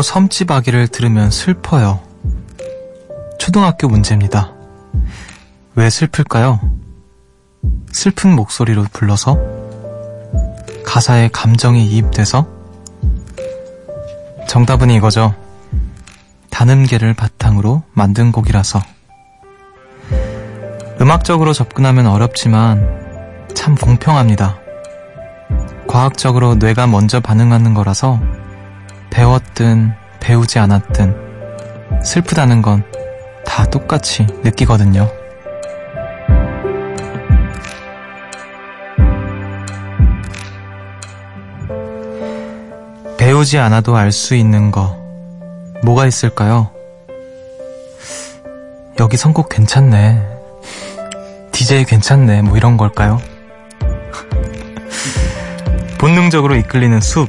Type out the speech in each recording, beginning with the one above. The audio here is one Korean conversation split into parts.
동요 섬집 아기를 들으면 슬퍼요. 초등학교 문제입니다. 왜 슬플까요? 슬픈 목소리로 불러서? 가사에 감정이 이입돼서? 정답은 이거죠. 단음계를 바탕으로 만든 곡이라서. 음악적으로 접근하면 어렵지만 참 공평합니다. 과학적으로 뇌가 먼저 반응하는 거라서 배웠든 배우지 않았든 슬프다는 건 다 똑같이 느끼거든요. 배우지 않아도 알 수 있는 거 뭐가 있을까요? 여기 선곡 괜찮네. DJ 괜찮네. 뭐 이런 걸까요? 본능적으로 이끌리는 숲.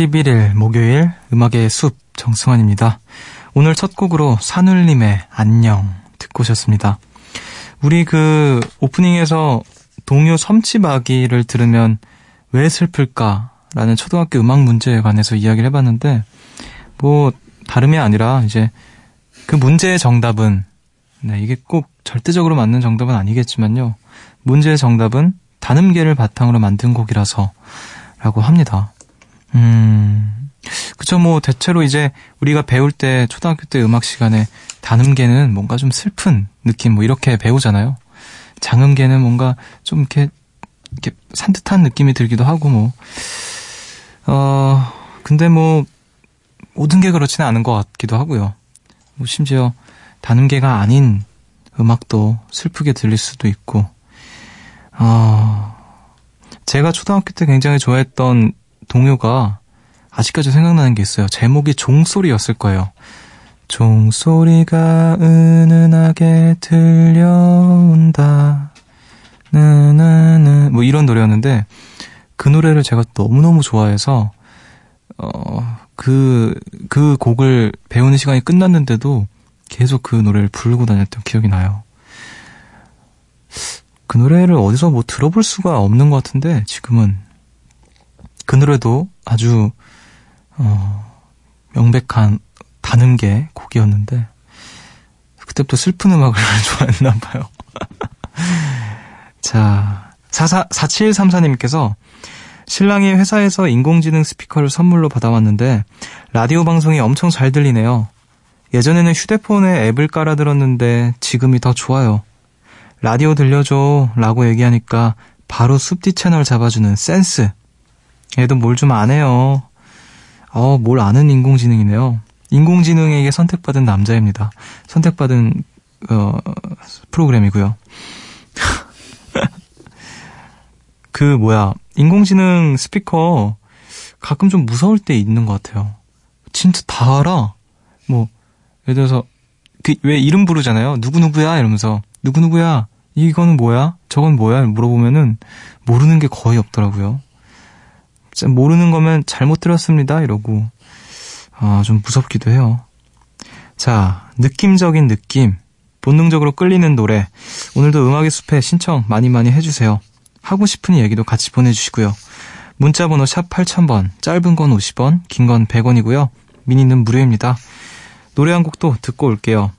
11일 목요일 음악의 숲 정승환입니다. 오늘 첫 곡으로 산울림의 안녕 듣고 오셨습니다. 우리 그 오프닝에서 동요 섬치마기를 들으면 왜 슬플까라는 초등학교 음악 문제에 관해서 이야기를 해봤는데 뭐 다름이 아니라 이제 그 문제의 정답은 네, 이게 꼭 절대적으로 맞는 정답은 아니겠지만요. 문제의 정답은 단음계를 바탕으로 만든 곡이라서 라고 합니다. 음, 그쵸, 뭐, 대체로 이제 우리가 배울 때, 초등학교 때 음악 시간에 단음계는 뭔가 좀 슬픈 느낌, 뭐, 이렇게 배우잖아요. 장음계는 뭔가 좀 이렇게, 이렇게 산뜻한 느낌이 들기도 하고, 뭐. 어, 근데 뭐, 모든 게 그렇지는 않은 것 같기도 하고요. 뭐, 심지어 단음계가 아닌 음악도 슬프게 들릴 수도 있고, 어, 제가 초등학교 때 굉장히 좋아했던 동요가 아직까지 생각나는 게 있어요. 제목이 종소리였을 거예요. 종소리가 은은하게 들려온다. 느느느 뭐 이런 노래였는데 그 노래를 제가 너무너무 좋아해서 어그그 그 곡을 배우는 시간이 끝났는데도 계속 그 노래를 부르고 다녔던 기억이 나요. 그 노래를 어디서 뭐 들어볼 수가 없는 것 같은데 지금은 그 노래도 아주 어, 명백한 단음계 곡이었는데 그때부터 슬픈 음악을 좋아했나 봐요. 자, 44, 4734님께서 신랑이 회사에서 인공지능 스피커를 선물로 받아왔는데 라디오 방송이 엄청 잘 들리네요. 예전에는 휴대폰에 앱을 깔아 들었는데 지금이 더 좋아요. 라디오 들려줘 라고 얘기하니까 바로 숲디 채널 잡아주는 센스. 얘도 뭘 좀 아네요. 어, 뭘 아는 인공지능이네요. 인공지능에게 선택받은 남자입니다. 선택받은, 어, 프로그램이고요. 그, 뭐야, 인공지능 스피커 가끔 좀 무서울 때 있는 것 같아요. 진짜 다 알아. 뭐, 예를 들어서, 그, 왜 이름 부르잖아요. 누구 누구야? 이러면서, 누구 누구야? 이거는 뭐야? 저건 뭐야? 물어보면은, 모르는 게 거의 없더라고요. 모르는 거면 잘못 들었습니다. 이러고. 아, 좀 무섭기도 해요. 자, 느낌적인 느낌. 본능적으로 끌리는 노래. 오늘도 음악의 숲에 신청 많이 많이 해주세요. 하고 싶은 얘기도 같이 보내주시고요. 문자번호 샵 8000번, 짧은 건 50원, 긴 건 100원이고요. 미니는 무료입니다. 노래 한 곡도 듣고 올게요.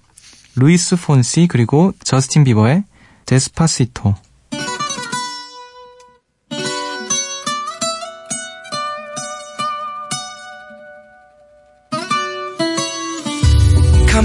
루이스 폰시 그리고 저스틴 비버의 데스파시토.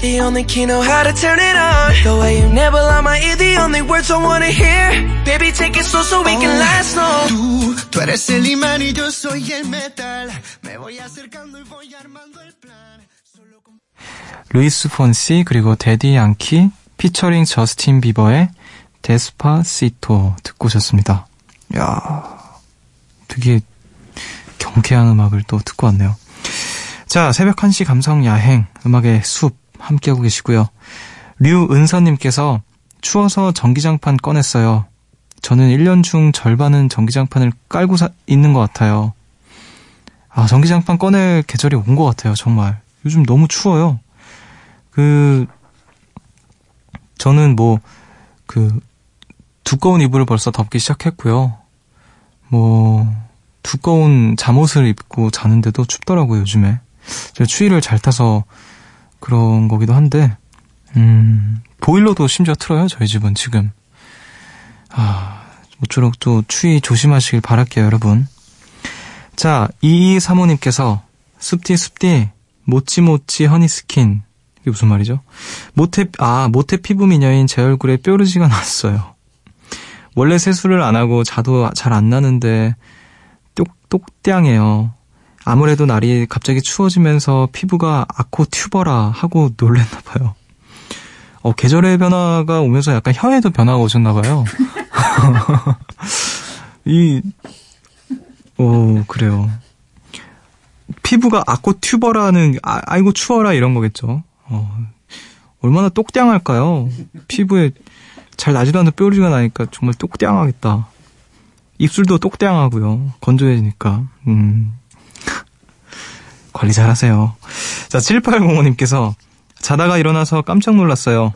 the only key, know how to turn it on The way you nibble on my ear, the only words I wanna hear Baby, take it slow so we can last long Tú, tú eres el imán y yo soy el metal Me voy acercando y voy armando el plan 루이스 폰시 그리고 대디 양키 피처링 저스틴 비버의 Despacito 듣고 오셨습니다. 야 되게 경쾌한 음악을 또 듣고 왔네요. 자, 새벽 1시 감성 야행 음악의 숲 함께하고 계시고요. 류은서님께서 추워서 전기장판 꺼냈어요. 저는 1년 중 절반은 전기장판을 깔고 사, 있는 것 같아요. 아, 전기장판 꺼낼 계절이 온 것 같아요, 정말. 요즘 너무 추워요. 그, 저는 뭐, 그, 두꺼운 이불을 벌써 덮기 시작했고요. 뭐, 두꺼운 잠옷을 입고 자는데도 춥더라고요, 요즘에. 제가 추위를 잘 타서 그런 거기도 한데, 음, 보일러도 심지어 틀어요, 저희 집은 지금. 아, 모쪼록 또 추위 조심하시길 바랄게요, 여러분. 자, 2235님께서, 숲디, 숲디, もちもち honey skin. 이게 무슨 말이죠? 모태, 아, 모태 피부 미녀인 제 얼굴에 뾰루지가 났어요. 원래 세수를 안 하고 자도 잘 안 나는데, 속, 속땅해요. 아무래도 날이 갑자기 추워지면서 피부가 아코 추버라 하고 놀랬나 봐요. 어, 계절의 변화가 오면서 약간 혀에도 변화가 오셨나 봐요. 이, 오, 그래요. 피부가 아코 튜버라는, 아, 아이고 추워라 이런 거겠죠. 어, 얼마나 똑땡할까요? 피부에 잘 나지도 않는 뾰루지가 나니까 정말 똑땡하겠다. 입술도 똑땡하고요. 건조해지니까. 음. 관리 잘 하세요. 자, 7805님께서 자다가 일어나서 깜짝 놀랐어요.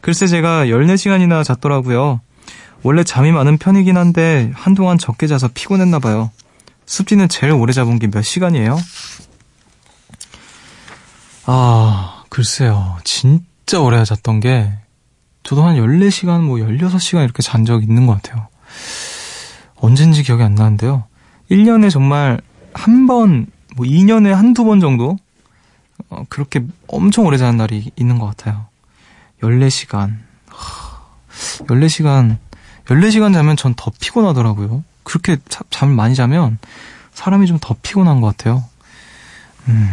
글쎄 제가 14시간이나 잤더라고요. 원래 잠이 많은 편이긴 한데 한동안 적게 자서 피곤했나 봐요. 습지는 제일 오래 잡은 게 몇 시간이에요? 아, 글쎄요. 진짜 오래 잤던 게 저도 한 14시간, 뭐 16시간 이렇게 잔 적 있는 것 같아요. 언젠지 기억이 안 나는데요. 1년에 정말 한 번, 뭐 2년에 한두 번 정도? 어, 그렇게 엄청 오래 자는 날이 있는 것 같아요. 14시간. 14시간, 14시간 자면 전 더 피곤하더라고요. 그렇게 자, 잠을 많이 자면 사람이 좀 더 피곤한 것 같아요. 음,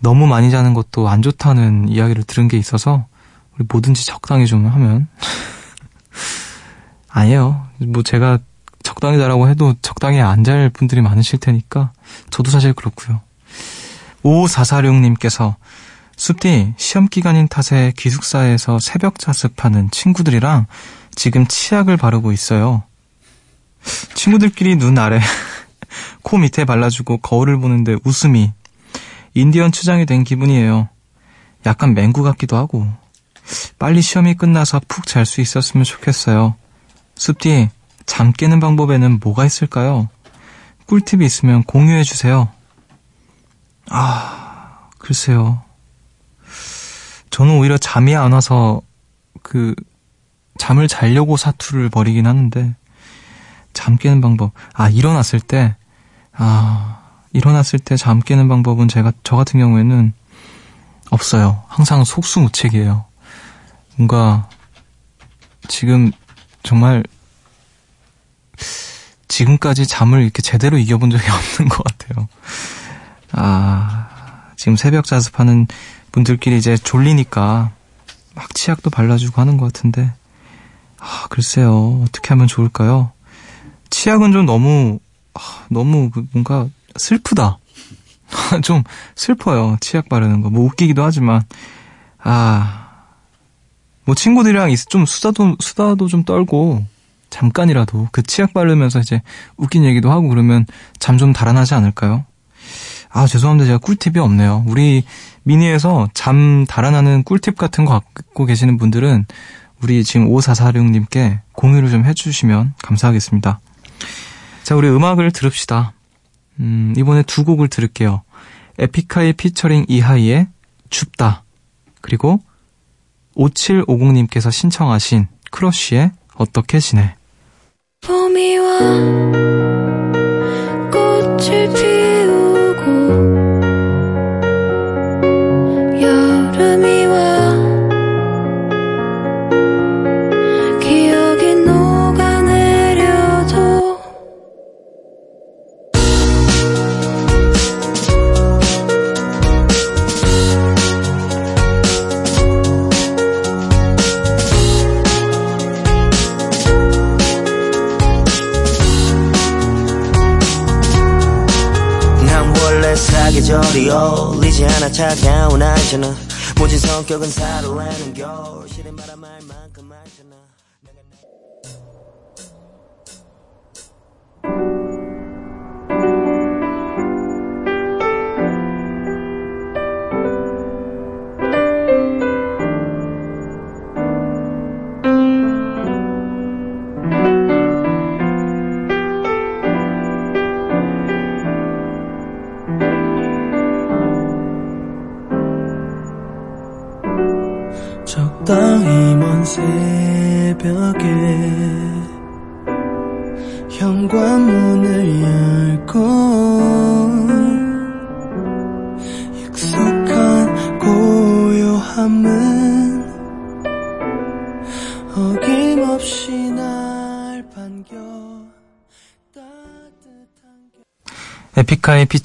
너무 많이 자는 것도 안 좋다는 이야기를 들은 게 있어서 우리 뭐든지 적당히 좀 하면 아니에요. 뭐 제가 적당히 자라고 해도 적당히 안 잘 분들이 많으실 테니까 저도 사실 그렇고요. 5446님께서 숲디 시험 기간인 탓에 기숙사에서 새벽 자습하는 친구들이랑 지금 치약을 바르고 있어요. 친구들끼리 눈 아래 코 밑에 발라주고 거울을 보는데 웃음이 인디언 추장이 된 기분이에요. 약간 맹구 같기도 하고 빨리 시험이 끝나서 푹 잘 수 있었으면 좋겠어요. 숲디 잠 깨는 방법에는 뭐가 있을까요? 꿀팁이 있으면 공유해 주세요. 아, 글쎄요. 저는 오히려 잠이 안 와서 그 잠을 자려고 사투를 벌이긴 하는데 잠 깨는 방법. 아, 일어났을 때 아, 일어났을 때 잠 깨는 방법은 제가 저 같은 경우에는 없어요. 항상 속수무책이에요. 뭔가 지금 정말 지금까지 잠을 이렇게 제대로 이겨본 적이 없는 것 같아요. 아, 지금 새벽 자습하는 분들끼리 이제 졸리니까 막 치약도 발라주고 하는 것 같은데, 아, 글쎄요. 어떻게 하면 좋을까요? 치약은 좀 너무, 아, 너무 그 뭔가 슬프다. 좀 슬퍼요. 치약 바르는 거. 뭐 웃기기도 하지만, 아, 뭐 친구들이랑 좀 수다도, 수다도 좀 떨고, 잠깐이라도 그 치약 바르면서 이제 웃긴 얘기도 하고 그러면 잠 좀 달아나지 않을까요? 아, 죄송합니다. 제가 꿀팁이 없네요. 우리 미니에서 잠 달아나는 꿀팁 같은 거 갖고 계시는 분들은 우리 지금 5446님께 공유를 좀 해주시면 감사하겠습니다. 자, 우리 음악을 들읍시다. 음, 이번에 두 곡을 들을게요. 에픽하이 피처링 이하이의 춥다. 그리고 5750님께서 신청하신 크러쉬의 어떻게 지내. 봄이 와 꽃을 피우 차가운 알잖아 모진 성격은 사로라는 겨울 시린 바람 알만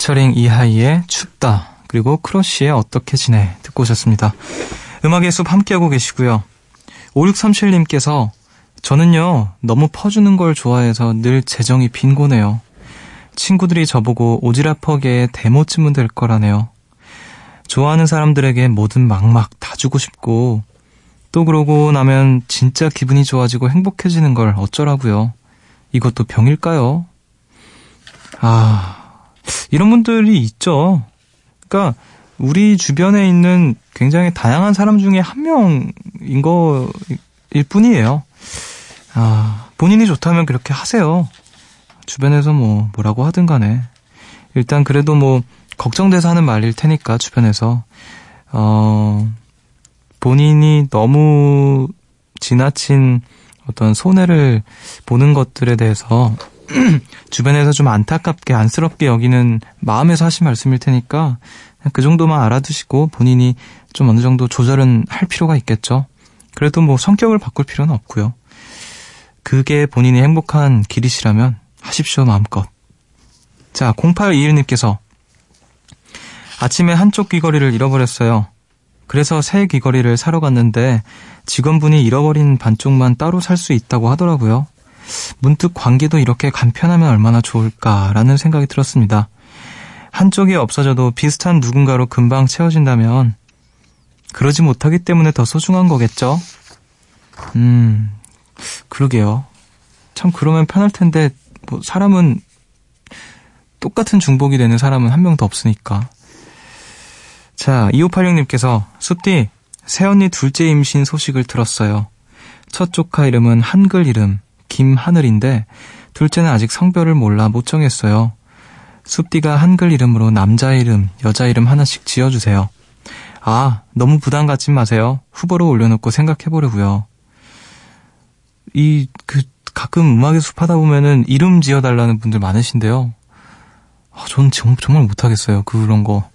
피처링 이하이의 춥다. 그리고 크러쉬의 어떻게 지내. 듣고 오셨습니다. 음악의 숲 함께하고 계시고요. 5637님께서 저는요, 너무 퍼주는 걸 좋아해서 늘 재정이 빈곤해요. 친구들이 저보고 오지랖퍼게의 데모쯤은 될 거라네요. 좋아하는 사람들에게 뭐든 막막 다 주고 싶고, 또 그러고 나면 진짜 기분이 좋아지고 행복해지는 걸 어쩌라고요. 이것도 병일까요? 아, 이런 분들이 있죠. 그러니까 우리 주변에 있는 굉장히 다양한 사람 중에 한 명인 거일 뿐이에요. 아, 본인이 좋다면 그렇게 하세요. 주변에서 뭐 뭐라고 하든 간에 일단 그래도 뭐 걱정돼서 하는 말일 테니까 주변에서 어 본인이 너무 지나친 어떤 손해를 보는 것들에 대해서 주변에서 좀 안타깝게 안쓰럽게 여기는 마음에서 하신 말씀일 테니까 그 정도만 알아두시고 본인이 좀 어느 정도 조절은 할 필요가 있겠죠. 그래도 뭐 성격을 바꿀 필요는 없고요. 그게 본인이 행복한 길이시라면 하십시오 마음껏. 자 0821님께서 아침에 한쪽 귀걸이를 잃어버렸어요. 그래서 새 귀걸이를 사러 갔는데 직원분이 잃어버린 반쪽만 따로 살 수 있다고 하더라고요. 문득 관계도 이렇게 간편하면 얼마나 좋을까라는 생각이 들었습니다. 한쪽이 없어져도 비슷한 누군가로 금방 채워진다면 그러지 못하기 때문에 더 소중한 거겠죠? 음, 그러게요. 참 그러면 편할 텐데 뭐 사람은 똑같은 중복이 되는 사람은 한 명도 없으니까. 자, 2586님께서 숲디 새언니 둘째 임신 소식을 들었어요. 첫 조카 이름은 한글 이름 김하늘인데 둘째는 아직 성별을 몰라 못 정했어요. 숲디가 한글 이름으로 남자 이름, 여자 이름 하나씩 지어주세요. 아, 너무 부담 갖지 마세요. 후보로 올려놓고 생각해보려고요. 이, 그, 가끔 음악의 숲 하다 보면은 이름 지어달라는 분들 많으신데요. 아, 전 정, 정말 못하겠어요. 그런 거.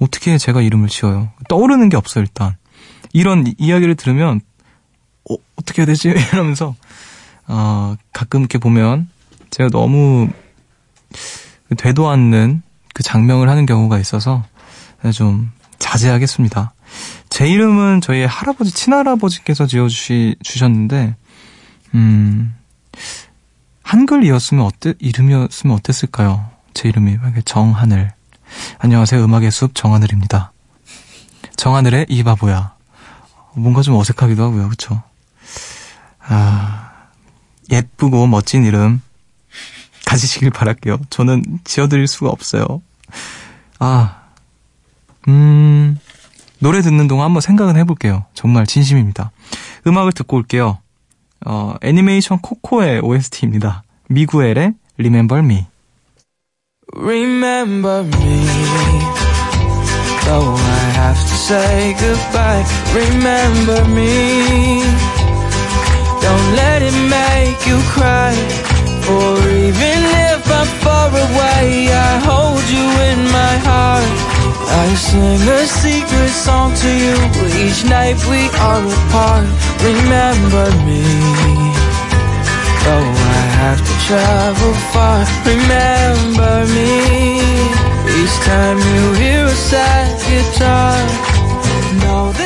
어떻게 제가 이름을 지어요? 떠오르는 게 없어요, 일단. 이런 이- 이야기를 들으면, 어, 어떻게 해야 되지? 이러면서, 어, 가끔 이렇게 보면, 제가 너무 되도 않는 그 장명을 하는 경우가 있어서, 좀 자제하겠습니다. 제 이름은 저희 할아버지, 친할아버지께서 지어주시, 주셨는데, 음, 한글이었으면 어때, 이름이었으면 어땠을까요? 제 이름이, 정하늘. 안녕하세요. 음악의 숲 정하늘입니다. 정하늘의 이 바보야. 뭔가 좀 어색하기도 하고요. 그쵸? 아, 예쁘고 멋진 이름 가지시길 바랄게요. 저는 지어드릴 수가 없어요. 아, 음, 노래 듣는 동안 한번 생각은 해볼게요. 정말 진심입니다. 음악을 듣고 올게요. 어, 애니메이션 코코의 OST입니다. 미구엘의 Remember Me. Remember me. Though I have to say goodbye, remember me. Don't let it make you cry. For even if I'm far away, I hold you in my heart. I sing a secret song to you each night we are apart. Remember me. Though I have to travel far, remember me. Each time you hear a sad guitar, know that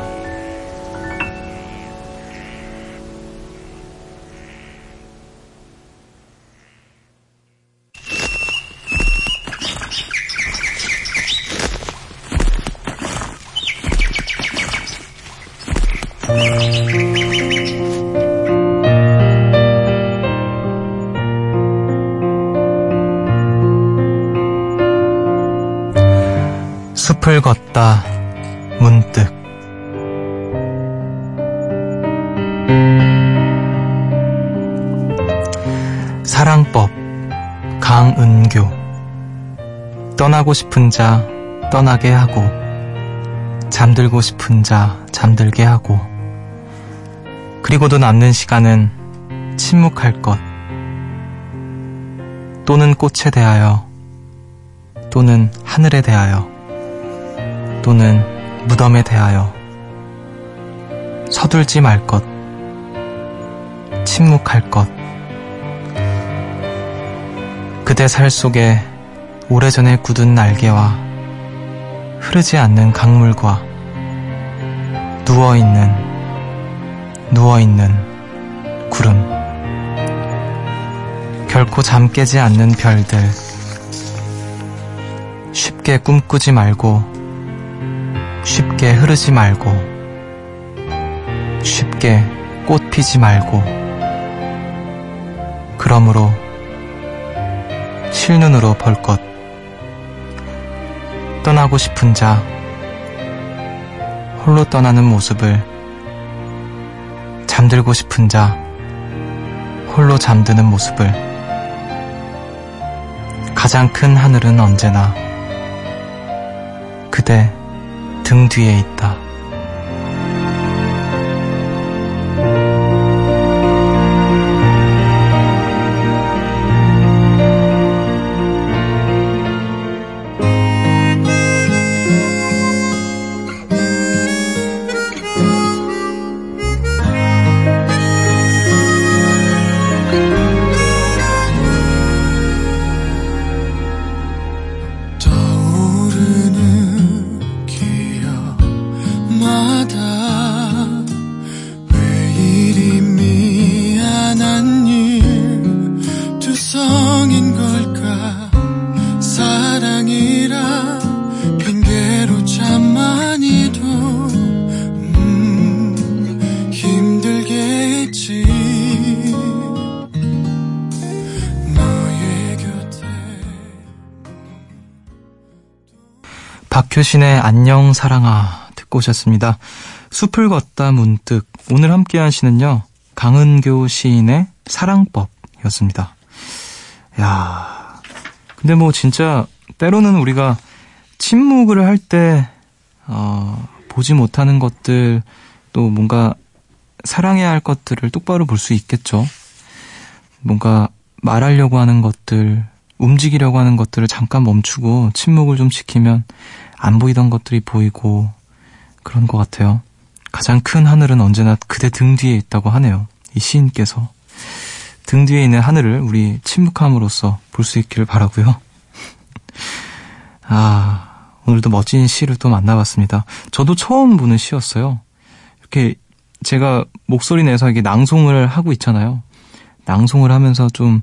사랑법 강은교 떠나고 싶은 자 떠나게 하고 잠들고 싶은 자 잠들게 하고. 그리고도 남는 시간은 침묵할 것. 또는 꽃에 대하여 또는 하늘에 대하여 또는 무덤에 대하여. 서둘지 말 것, 침묵할 것. 그대 살 속에 오래전에 굳은 날개와 흐르지 않는 강물과 누워있는, 누워있는 구름. 결코 잠 깨지 않는 별들. 쉽게 꿈꾸지 말고 쉽게 흐르지 말고 쉽게 꽃 피지 말고 그러므로 실눈으로 볼 것. 떠나고 싶은 자 홀로 떠나는 모습을. 잠들고 싶은 자 홀로 잠드는 모습을. 가장 큰 하늘은 언제나 그대 등 뒤에 있다. 박효신의 안녕 사랑아 듣고 오셨습니다. 숲을 걷다 문득 오늘 함께한 시는요 강은교 시인의 사랑법이었습니다. 야, 근데 뭐 진짜 때로는 우리가 침묵을 할때 어, 보지 못하는 것들 또 뭔가 사랑해야 할 것들을 똑바로 볼 수 있겠죠. 뭔가 말하려고 하는 것들, 움직이려고 하는 것들을 잠깐 멈추고 침묵을 좀 지키면 안 보이던 것들이 보이고 그런 것 같아요. 가장 큰 하늘은 언제나 그대 등 뒤에 있다고 하네요. 이 시인께서. 등 뒤에 있는 하늘을 우리 침묵함으로써 볼 수 있기를 바라고요. 아, 오늘도 멋진 시를 또 만나봤습니다. 저도 처음 보는 시였어요. 이렇게 제가 목소리 내서 이게 낭송을 하고 있잖아요. 낭송을 하면서 좀,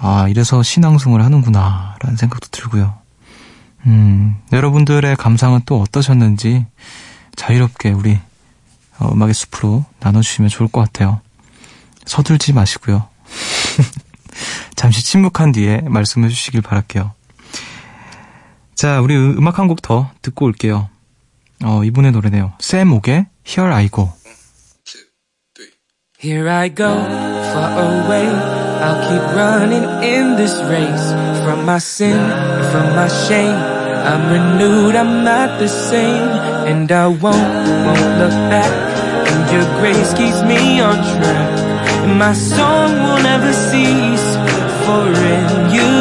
아, 이래서 시낭송을 하는구나, 라는 생각도 들고요. 음, 여러분들의 감상은 또 어떠셨는지 자유롭게 우리 어, 음악의 숲으로 나눠주시면 좋을 것 같아요. 서둘지 마시고요. 잠시 침묵한 뒤에 말씀해 주시길 바랄게요. 자, 우리 음악 한 곡 더 듣고 올게요. 어, 이분의 노래네요. 샘 옥의 Here I Go. Here I go, far away. I'll keep running in this race. From my sin, from my shame. I'm renewed, I'm not the same. And I won't, won't look back. And your grace keeps me on track. And my song will never cease. For in you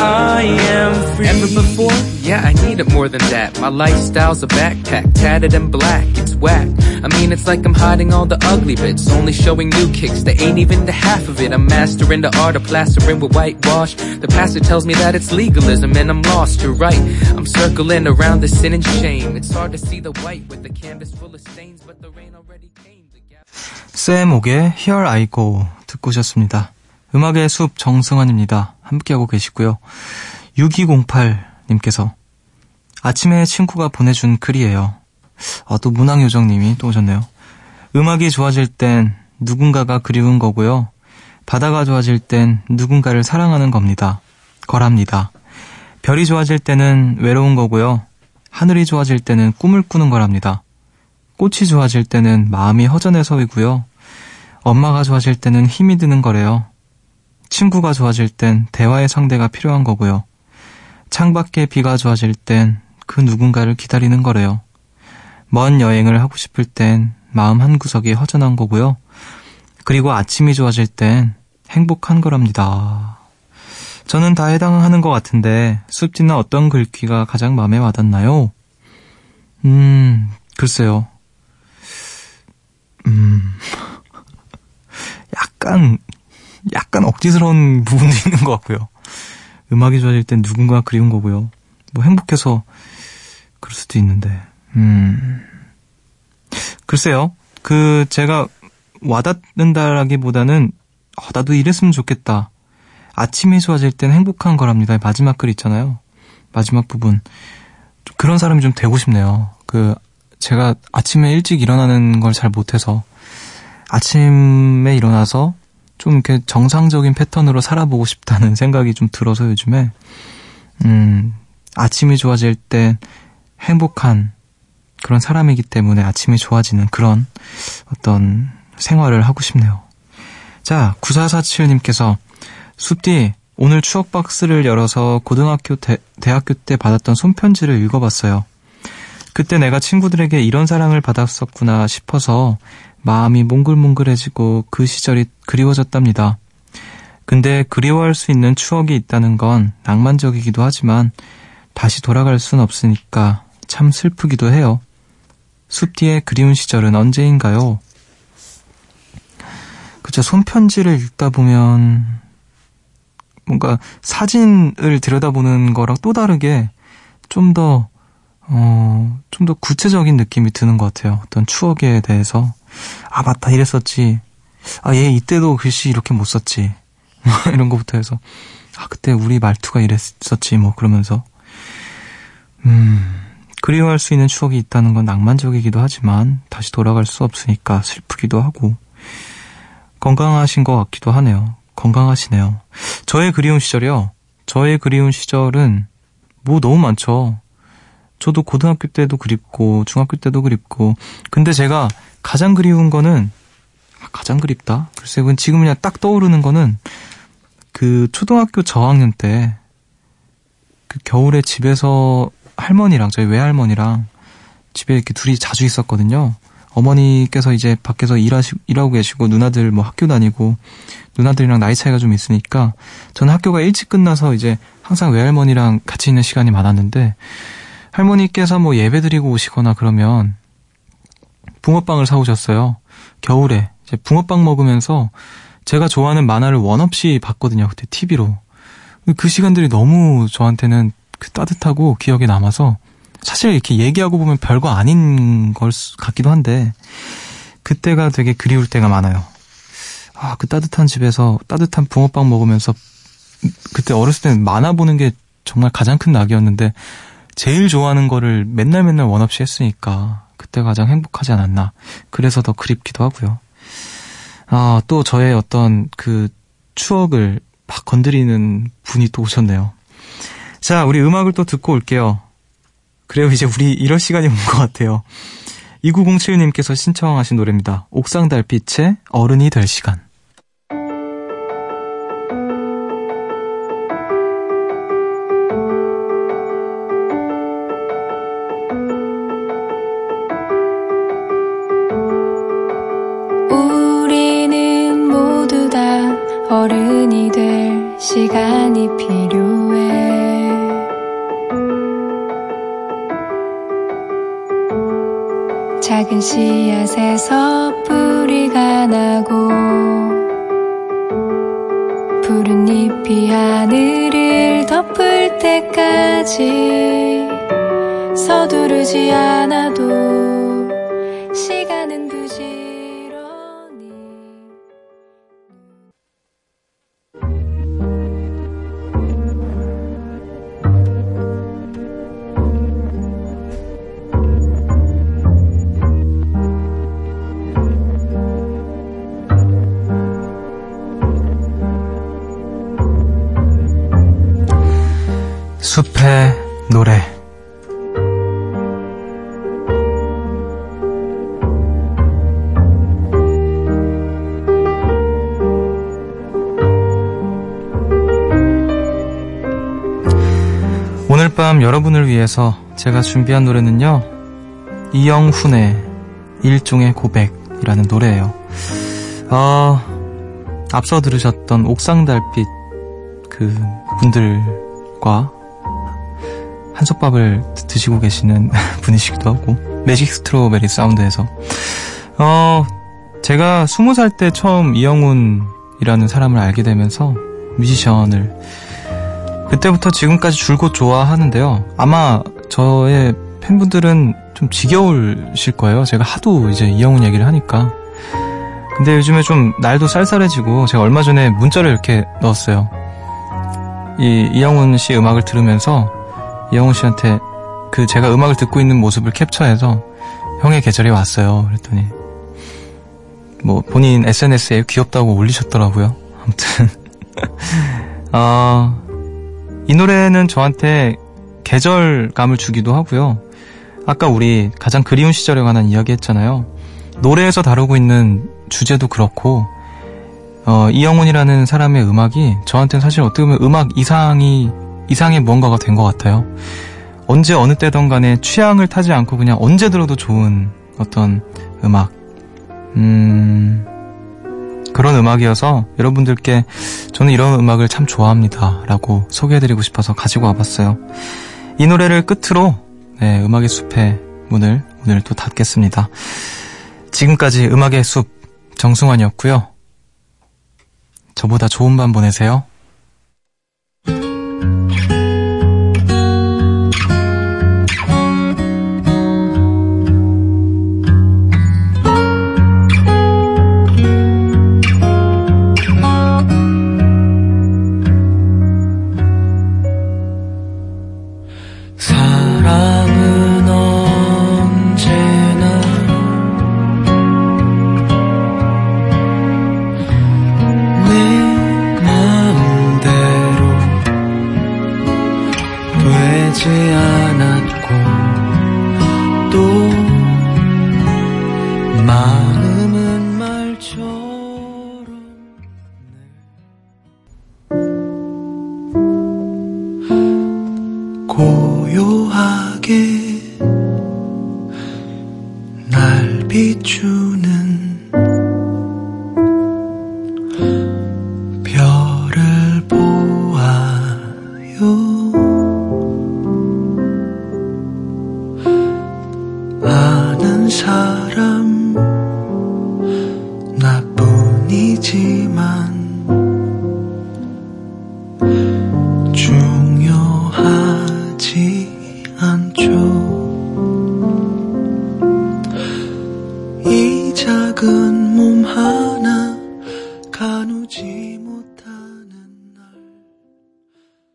I am free. Ever before? Yeah, I need it more than that. My lifestyle's a backpack, tatted and black. It's whack. I mean, it's like I'm hiding all the ugly bits, only showing new kicks. They ain't even the half of it. I'm mastering the art of plastering with whitewash. The pastor tells me that it's legalism, and I'm lost. You're right. I'm circling around the sin and shame. It's hard to see the white with the canvas full of stains, but the rain already came. The gap- 샘 옥의 Here I Go 듣고 오셨습니다. 음악의 숲 정승환입니다. 함께하고 계시고요. 6208님께서 아침에 친구가 보내준 글이에요. 아, 또 문학요정님이 또 오셨네요. 음악이 좋아질 땐 누군가가 그리운 거고요. 바다가 좋아질 땐 누군가를 사랑하는 겁니다. 거랍니다. 별이 좋아질 때는 외로운 거고요. 하늘이 좋아질 때는 꿈을 꾸는 거랍니다. 꽃이 좋아질 때는 마음이 허전해서이고요. 엄마가 좋아질 때는 힘이 드는 거래요. 친구가 좋아질 땐 대화의 상대가 필요한 거고요. 창밖에 비가 좋아질 땐 그 누군가를 기다리는 거래요. 먼 여행을 하고 싶을 땐 마음 한구석이 허전한 거고요. 그리고 아침이 좋아질 땐 행복한 거랍니다. 저는 다 해당하는 것 같은데 숲지는 어떤 글귀가 가장 마음에 와닿나요? 음, 글쎄요. 음, 약간, 약간 억지스러운 부분도 있는 것 같고요. 음악이 좋아질 땐 누군가 그리운 거고요. 뭐 행복해서 그럴 수도 있는데, 음. 글쎄요. 그, 제가 와닿는다라기보다는, 어, 나도 이랬으면 좋겠다. 아침이 좋아질 땐 행복한 거랍니다. 마지막 글 있잖아요. 마지막 부분. 좀 그런 사람이 좀 되고 싶네요. 그, 제가 아침에 일찍 일어나는 걸 잘 못해서, 아침에 일어나서 좀 이렇게 정상적인 패턴으로 살아보고 싶다는 생각이 좀 들어서 요즘에, 음, 아침이 좋아질 땐 행복한 그런 사람이기 때문에 아침이 좋아지는 그런 어떤 생활을 하고 싶네요. 자, 9447님께서 숲디 오늘 추억 박스를 열어서 고등학교 대, 대학교 때 받았던 손편지를 읽어봤어요. 그때 내가 친구들에게 이런 사랑을 받았었구나 싶어서 마음이 몽글몽글해지고 그 시절이 그리워졌답니다. 근데 그리워할 수 있는 추억이 있다는 건 낭만적이기도 하지만 다시 돌아갈 순 없으니까 참 슬프기도 해요. 숲 뒤의 그리운 시절은 언제인가요? 그쵸, 손편지를 읽다 보면 뭔가 사진을 들여다보는 거랑 또 다르게 좀 더, 어, 좀 더 구체적인 느낌이 드는 것 같아요. 어떤 추억에 대해서. 아, 맞다, 이랬었지. 아, 얘 이때도 글씨 이렇게 못 썼지. 이런 거부터 해서. 아, 그때 우리 말투가 이랬었지, 뭐, 그러면서. 음, 그리워할 수 있는 추억이 있다는 건 낭만적이기도 하지만 다시 돌아갈 수 없으니까 슬프기도 하고 건강하신 것 같기도 하네요. 건강하시네요. 저의 그리운 시절이요. 저의 그리운 시절은 뭐 너무 많죠. 저도 고등학교 때도 그립고 중학교 때도 그립고 근데 제가 가장 그리운 거는 아, 가장 그립다. 글쎄 그건 지금 그냥 딱 떠오르는 거는 그 초등학교 저학년 때 그 겨울에 집에서 할머니랑 저희 외할머니랑 집에 이렇게 둘이 자주 있었거든요. 어머니께서 이제 밖에서 일하시, 일하고 계시고 누나들 뭐 학교 다니고 누나들이랑 나이 차이가 좀 있으니까 저는 학교가 일찍 끝나서 이제 항상 외할머니랑 같이 있는 시간이 많았는데 할머니께서 뭐 예배 드리고 오시거나 그러면 붕어빵을 사오셨어요. 겨울에 이제 붕어빵 먹으면서 제가 좋아하는 만화를 원 없이 봤거든요. 그때 TV로. 그 시간들이 너무 저한테는 그 따뜻하고 기억에 남아서 사실 이렇게 얘기하고 보면 별거 아닌 걸 수- 같기도 한데 그때가 되게 그리울 때가 많아요. 아, 그 따뜻한 집에서 따뜻한 붕어빵 먹으면서 그때 어렸을 때는 만화 보는 게 정말 가장 큰 낙이었는데 제일 좋아하는 거를 맨날 맨날 원 없이 했으니까 그때 가장 행복하지 않았나. 그래서 더 그립기도 하고요. 아, 또 저의 어떤 그 추억을 막 건드리는 분이 또 오셨네요. 자, 우리 음악을 또 듣고 올게요. 그래요, 이제 우리 이럴 시간이 온 것 같아요. 2907님께서 신청하신 노래입니다. 옥상 달빛의 어른이 될 시간. 숲의 노래. 오늘 밤 여러분을 위해서 제가 준비한 노래는요. 이영훈의 일종의 고백이라는 노래예요. 어, 앞서 들으셨던 옥상달빛 그 분들과 한솥밥을 드- 드시고 계시는 분이시기도 하고 매직 스트로베리 사운드에서. 어 제가 스무 살 때 처음 이영훈이라는 사람을 알게 되면서 뮤지션을 그때부터 지금까지 줄곧 좋아하는데요. 아마 저의 팬분들은 좀 지겨우실 거예요. 제가 하도 이제 이영훈 얘기를 하니까. 근데 요즘에 좀 날도 쌀쌀해지고 제가 얼마 전에 문자를 이렇게 넣었어요. 이 이영훈 씨 음악을 들으면서 이영훈 씨한테 그 제가 음악을 듣고 있는 모습을 캡처해서 형의 계절이 왔어요. 그랬더니 뭐 본인 SNS에 귀엽다고 올리셨더라고요. 아무튼 어, 이 노래는 저한테 계절감을 주기도 하고요. 아까 우리 가장 그리운 시절에 관한 이야기 했잖아요. 노래에서 다루고 있는 주제도 그렇고 어, 이영훈이라는 사람의 음악이 저한테는 사실 어떻게 보면 음악 이상이 이상의 무언가가 된 것 같아요. 언제 어느 때든 간에 취향을 타지 않고 그냥 언제 들어도 좋은 어떤 음악. 음, 그런 음악이어서 여러분들께 저는 이런 음악을 참 좋아합니다. 라고 소개해드리고 싶어서 가지고 와봤어요. 이 노래를 끝으로, 네, 음악의 숲의 문을 오늘 또 닫겠습니다. 지금까지 음악의 숲 정승환이었고요. 저보다 좋은 밤 보내세요.